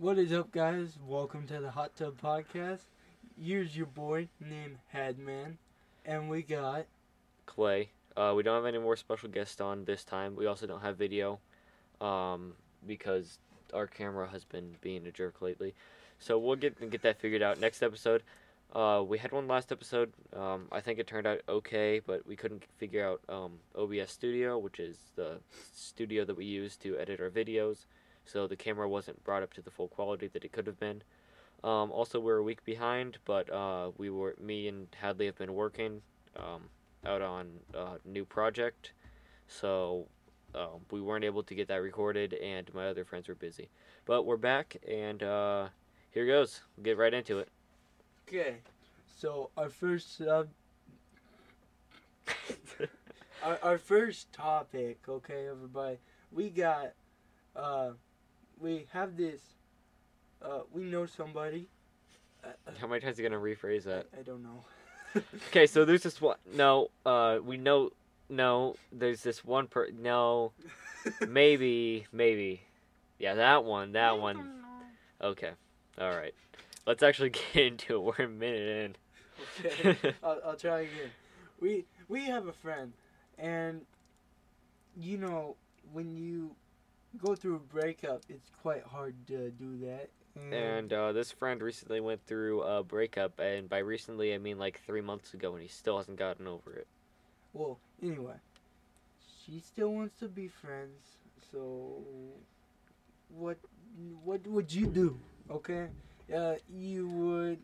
What is up, guys? Welcome to the Hot Tub Podcast. Here's your boy named Headman, and we got Clay. Uh, we don't have any more special guests on this time. We also don't have video, um, because our camera has been being a jerk lately. So we'll get get that figured out next episode. Uh, we had one last episode. Um, I think it turned out okay, but we couldn't figure out um, OBS Studio, which is the studio that we use to edit our videos. So the camera wasn't brought up to the full quality that it could have been. Um, also, we're a week behind, but uh, we were me and Hadley have been working um, out on a new project, so um, we weren't able to get that recorded, and my other friends were busy. But we're back, and uh, here goes. We'll get right into it. okay. So our first our, our first topic. Okay, everybody. We got, uh, we have this. Uh, we know somebody. Uh, uh, How many times are you gonna rephrase that? I don't know. Okay, so there's this one. No, uh, we know. No, there's this one per. No, maybe, maybe. Yeah, that one. That one. Okay. All right. Let's actually get into it. We're a minute Okay. in. I'll, I'll try again. We we have a friend, and you know when you go through a breakup, it's quite hard to do that. and uh, this friend recently went through a breakup, and by recently I mean like three months ago, and he still hasn't gotten over it. well, anyway, she still wants to be friends. So what what would you do? Okay, uh, you would.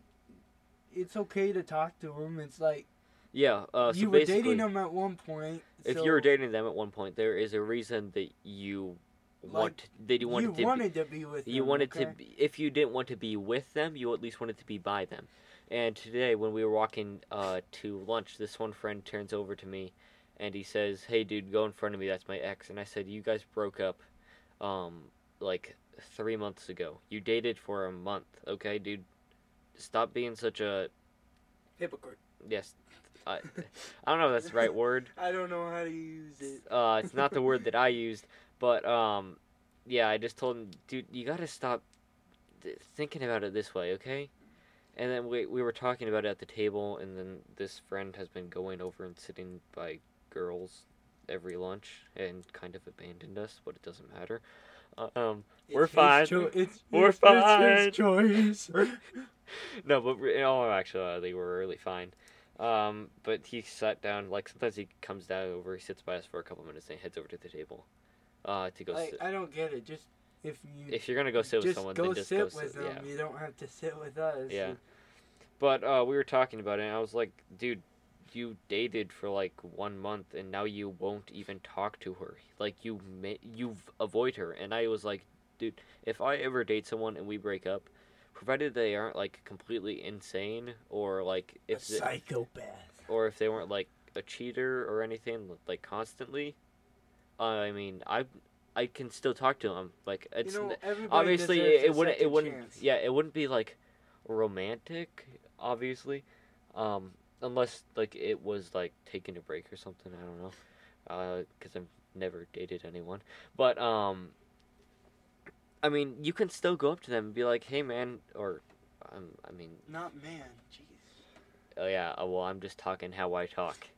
It's okay to talk to him. It's like Yeah. Uh, so you were dating him at one point. if so you were dating them at one point, there is a reason that you want that you wanted you to. be- wanted to be with You him, wanted okay? to, be, if you didn't want to be with them, you at least wanted to be by them. And today, when we were walking uh, to lunch, this one friend turns over to me, and he says, "Hey, dude, go in front of me. That's my ex." And I said, "You guys broke up, um, like three months ago. You dated for a month, okay, dude? Stop being such a hypocrite. yes. I, I don't know if that's the right word. I don't know how to use it. Uh, it's not the word that I used, but um, yeah, I just told him, dude, you gotta stop th- thinking about it this way, okay? And then we we were talking about it at the table, and then this friend has been going over and sitting by girls every lunch and kind of abandoned us, but it doesn't matter. Uh, um, We're fine. cho- it's, We're it's, fine. It's his choice. no, but re- in all actuality, we're really fine. Um, but he sat down. Like sometimes he comes down over, he sits by us for a couple minutes, and he heads over to the table, uh, to go. like, sit. I don't get it. Just if you If you're gonna go sit with someone, go then just sit go with sit. them, Yeah. you don't have to sit with us. Yeah. But uh, we were talking about it, and I was like, dude, you dated for like one month, and now you won't even talk to her. Like you, you avoid her. And I was like, dude, if I ever date someone and we break up, provided they aren't like completely insane or like A if they, psychopath. or if they weren't like a cheater or anything like constantly, uh, I mean, I I can still talk to them. Like it's you know, obviously it, it wouldn't it wouldn't chance. yeah it wouldn't be like romantic obviously um unless like it was like taking a break or something i don't know because i've never dated anyone but um i mean you can still go up to them and be like hey man or um, i mean Not man. Jeez. oh yeah uh, well i'm just talking how i talk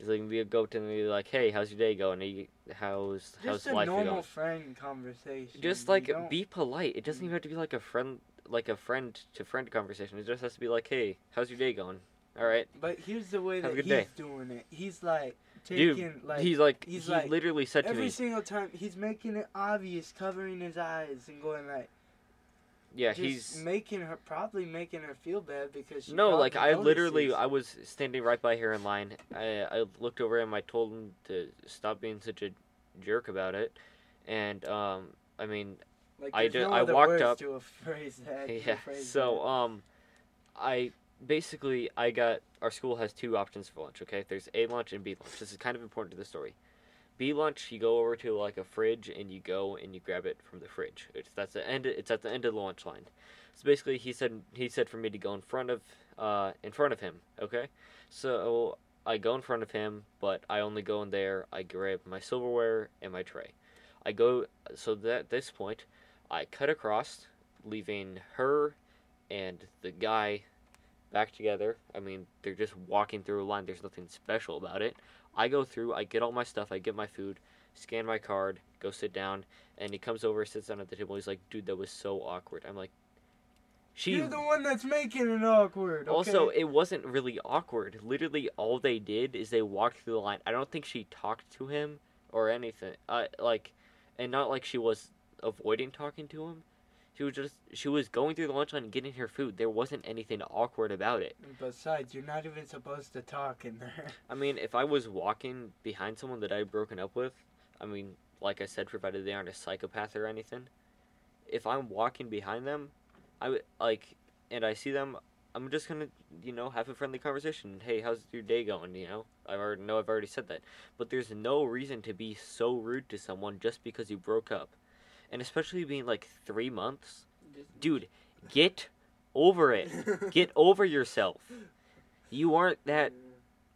it's like we go to them and be like hey how's your day going Are you, how's how's Just a life normal friend conversation. just like don't- be polite. It doesn't even have to be like a friend, like a friend to friend conversation. It just has to be like, "Hey, how's your day going? All right, But here's the way Have that he's day. doing it. He's like Dude, taking like he's like, he's he like, literally said to me every single time he's making it obvious, covering his eyes and going like, yeah, just he's making her probably making her feel bad because no, like I literally. I was standing right by her in line. I, I looked over him. I told him to stop being such a jerk about it, and um, I mean, like, I there's ju- no I walked up- to a phrase that. yeah. phrase So that. um, I basically I got our school has two options for lunch. Okay, there's A lunch and B lunch. This is kind of important to the story. B lunch, you go over to like a fridge and you go and you grab it from the fridge. It's that's the end. It's at the end of the lunch line. So basically, he said he said for me to go in front of uh in front of him. Okay, so I go in front of him, but I only go in there. I grab my silverware and my tray. I go so that at this point, I cut across leaving her and the guy back together. I mean, they're just walking through a line. There's nothing special about it. I go through, I get all my stuff, I get my food, scan my card, go sit down, and he comes over, sits down at the table. He's like, "Dude, that was so awkward." I'm like, "She." You're the one that's making it awkward. Okay? Also, it wasn't really awkward. Literally, all they did is they walked through the line. I don't think she talked to him or anything. Uh, like, and not like she was avoiding talking to him. She was just she was going through the lunch line and getting her food. There wasn't anything awkward about it. Besides, you're not even supposed to talk in there. I mean, if I was walking behind someone that I had broken up with, I mean, like I said, provided they aren't a psychopath or anything, if I'm walking behind them, I would like, and I see them, I'm just gonna, you know, have a friendly conversation. Hey, how's your day going? You know, I already know I've already said that, but there's no reason to be so rude to someone just because you broke up, and especially being like three months, dude. Get over it. Get over yourself. You aren't that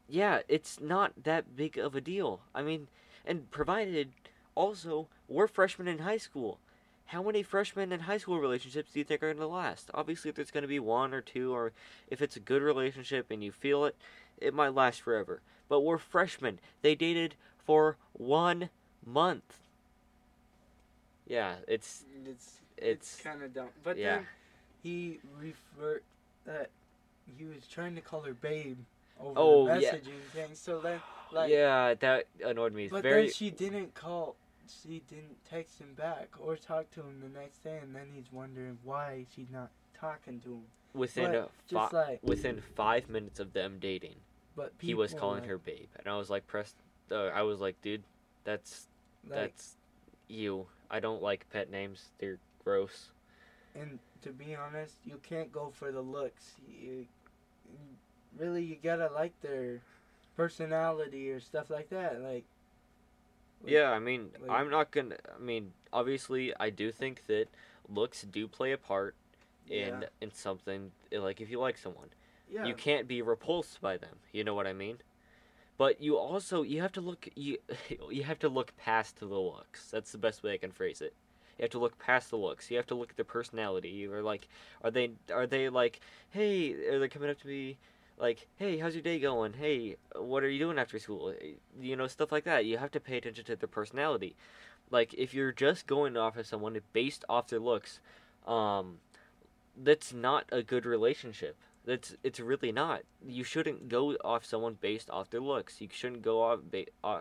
yeah, it's not that big of a deal. I mean, and provided also we're freshmen in high school. How many freshmen in high school relationships do you think are going to last? Obviously, if there's going to be one or two, or if it's a good relationship and you feel it, it might last forever. But we're freshmen. They dated for one month. Yeah, it's It's it's kind of dumb. But yeah. then he referred that he was trying to call her babe over Oh, the yeah. messaging thing. So then, like, yeah, that annoyed me. But very then she didn't call. She didn't text him back or talk to him the next day, and then he's wondering why she's not talking to him. within but fi- like, within five minutes of them dating. but he was calling like- her babe, and I was like, "Press." Uh, I was like, "Dude, that's like, that's you. I don't like pet names. They're gross." And to be honest, you can't go for the looks. You, really, you gotta like their personality or stuff like that. Like, Like- Yeah, I mean, like- I'm not gonna. I mean, obviously, I do think that looks do play a part in yeah, in something. Like if you like someone, yeah, you can't be repulsed by them. You know what I mean? But you also you have to look you you have to look past the looks. That's the best way I can phrase it. You have to look past the looks. You have to look at the personality. You're like, are they are they like, hey, are they coming up to me, like, hey, how's your day going? Hey, what are you doing after school? You know, stuff like that. You have to pay attention to their personality. Like, if you're just going off of someone based off their looks, um, that's not a good relationship. That's it's really not. You shouldn't go off someone based off their looks. You shouldn't go off ba- uh,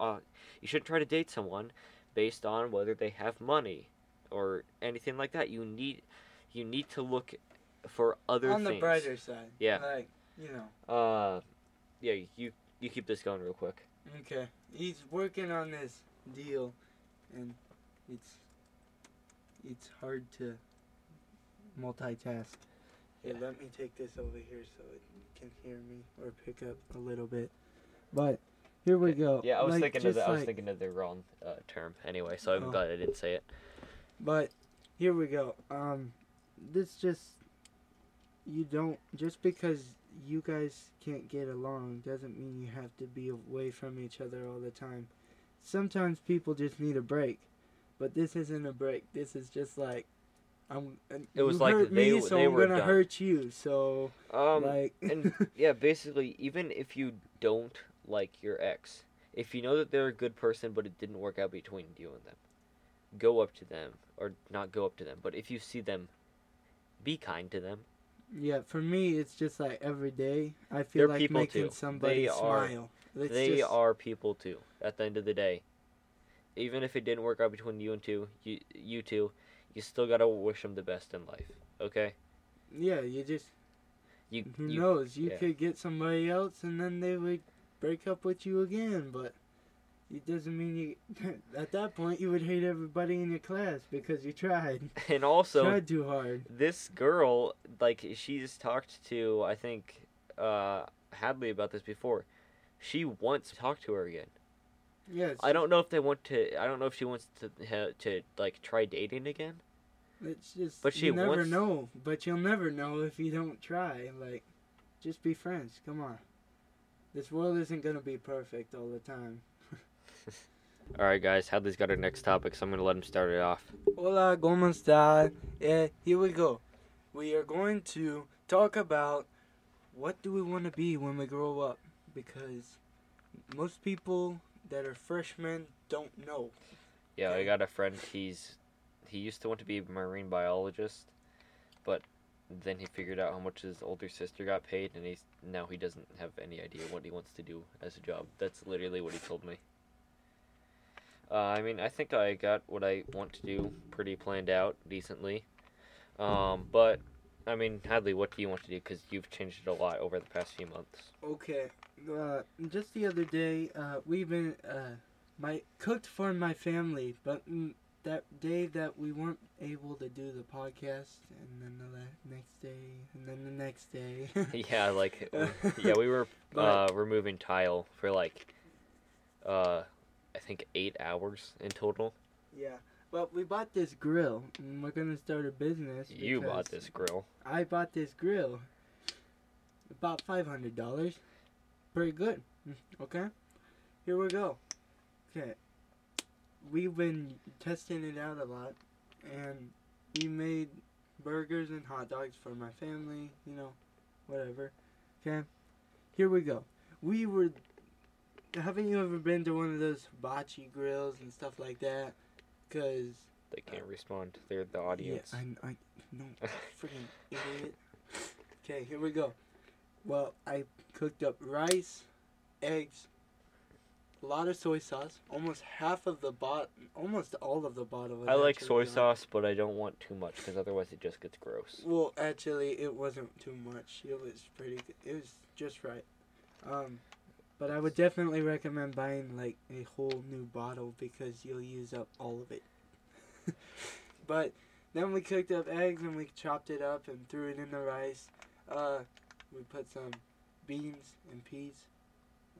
uh, you shouldn't try to date someone based on whether they have money or anything like that. You need you need to look for other on the brighter side. Yeah. like you know. Uh, yeah. You you keep this going real quick. Okay, he's working on this deal, and it's it's hard to multitask. Here, Yeah. let me take this over here so it can hear me or pick up a little bit. But here we go. Yeah, I was Like, thinking of the, I was like- thinking of the wrong uh, term anyway, so I'm Oh. glad I didn't say it. But here we go. Um, this just you don't just because you guys can't get along doesn't mean you have to be away from each other all the time. Sometimes people just need a break, but this isn't a break. This is just like I'm. It was like hurt they me, so they I'm were gonna done. hurt you. So Um, like, and yeah, basically, even if you don't like your ex, if you know that they're a good person, but it didn't work out between you and them, go up to them, or not go up to them, but if you see them, be kind to them. yeah, for me it's just like every day I feel They're like people making too. somebody They are- smile. It's they just- are people too. At the end of the day, even if it didn't work out between you and two, you you two, you still gotta wish them the best in life. Okay, Yeah, you just you Who you knows? You yeah. could get somebody else, and then they would break up with you again. But it doesn't mean you. At that point, you would hate everybody in your class because you tried. and also tried too hard. this girl like she's talked to i think uh hadley about this before she wants to talk to her again Yes. i don't know if they want to i don't know if she wants to to like try dating again It's just. But she you never wants- know. But you'll never know if you don't try. Like, just be friends. Come on. This world isn't gonna be perfect all the time. All right, guys. Hadley's got our next topic, so I'm gonna let him start it off. Hola, ¿cómo está? Uh, here we go. We are going to talk about what do we want to be when we grow up because most people that are freshmen don't know. Yeah, I got a friend. He's he used to want to be a marine biologist, but then he figured out how much his older sister got paid, and he's now he doesn't have any idea what he wants to do as a job. That's literally what he told me. Uh, I mean, I think I got what I want to do pretty planned out decently, um, but I mean, Hadley, what do you want to do? Because you've changed it a lot over the past few months. Okay, uh, just the other day, uh, we've been uh, my cooked for my family, but mm, that day that we weren't able to do the podcast, and then the la- next day, and then the next day. yeah, like yeah, we were But- uh, removing tile for like uh, I think eight hours in total. yeah, but we bought this grill, and we're gonna start a business. You bought this grill. I bought this grill. About five hundred dollars. Pretty good. Mm, Okay. Here we go. Okay. We've been testing it out a lot, and we made burgers and hot dogs for my family. You know, whatever. Okay. Here we go. We were. Haven't you ever been to one of those hibachi grills and stuff like that? Cause They can't respond. They're the audience. yeah, I, I no freaking idiot. Okay, here we go. Well, I cooked up rice, eggs, a lot of soy sauce, almost half of the bot, almost all of the bottle. I like soy gone. sauce, but I don't want too much because otherwise it just gets gross. Well, actually, it wasn't too much. It was pretty. good. It was just right. Um, but I would definitely recommend buying like a whole new bottle because you'll use up all of it. but then we cooked up eggs and we chopped it up and threw it in the rice. Uh, we put some beans and peas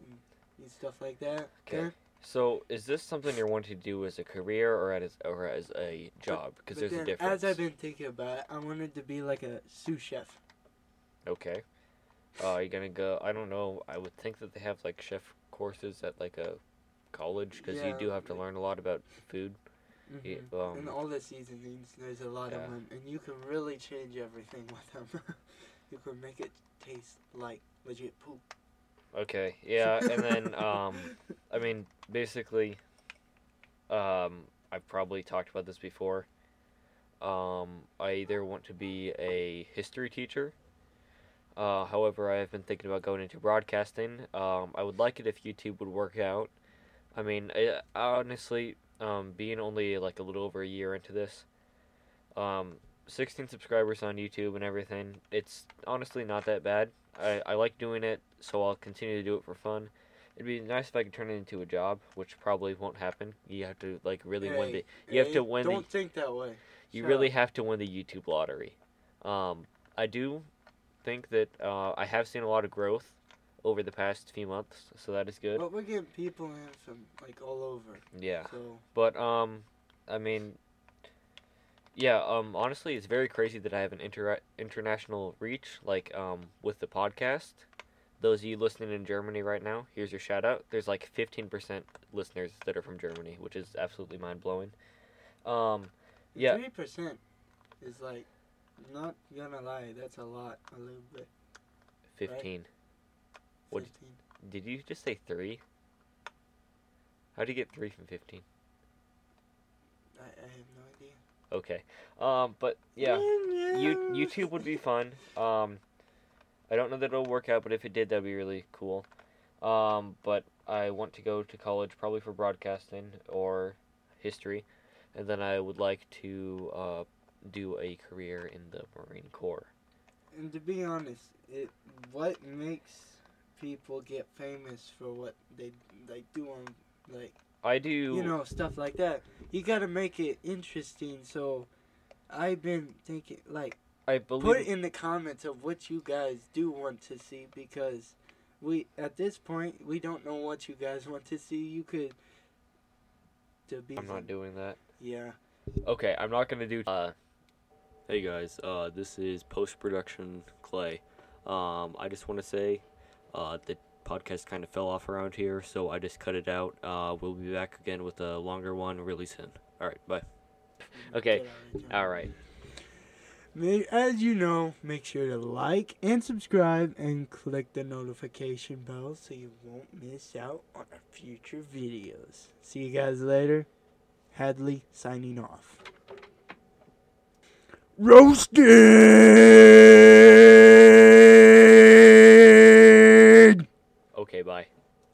and, and stuff like that. Okay. So, is this something you're wanting to do as a career or as or as a job? Because there's then, a difference. as I've been thinking about it, I wanted to be like a sous chef. Okay. Uh, are you gonna go? I don't know. I would think that they have like chef courses at like a college because you do have to learn a lot about food. Yeah, Mhm. um, and all the seasonings, there's a lot yeah. of them, and you can really change everything with them. you can make it taste like legit poop. Okay, yeah, and then um, I mean, basically, um, I've probably talked about this before. Um, I either want to be a history teacher. Uh, however, I have been thinking about going into broadcasting. Um, I would like it if YouTube would work out. I mean, I, honestly, um, being only like a little over a year into this, um, 16 subscribers on YouTube and everything, it's honestly not that bad. I, I like doing it, so I'll continue to do it for fun. It'd be nice if I could turn it into a job, which probably won't happen. You have to like really win the. You have to win. Don't think that way. You Shut really up. have to win the YouTube lottery. Um, I do think that uh, I have seen a lot of growth over the past few months, so that is good. But we're getting people in from like all over. Yeah, So but um, I mean, yeah. Um, honestly, it's very crazy that I have an inter- international reach. Like um, with the podcast. Those of you listening in Germany right now, here's your shout out. There's like 15% listeners that are from Germany, which is absolutely mind blowing. Um, Yeah. three percent is like, not gonna lie, that's a lot, a little bit. 15. What- 15. Did you just say three? How do you get three from 15? I, I have no idea. Okay. Um, but yeah, you, YouTube would be fun. Um, I don't know that it'll work out, but if it did, that'd be really cool. Um, but I want to go to college probably for broadcasting or history, and then I would like to uh, do a career in the Marine Corps. And to be honest, it what makes people get famous for what they they do on like I do. you know stuff like that. You got to make it interesting. So I've been thinking like I believe. put in the comments of what you guys do want to see because we at this point we don't know what you guys want to see. You could to be I'm not doing that. yeah. Okay, I'm not gonna do. Uh, hey guys, uh, this is post production Clay. Um, I just want to say, uh, the podcast kind of fell off around here, so I just cut it out. Uh, we'll be back again with a longer one really soon. All right, bye. Okay, all right. As you know, make sure to like and subscribe and click the notification bell so you won't miss out on our future videos. See you guys later. Hadley signing off. Roasted!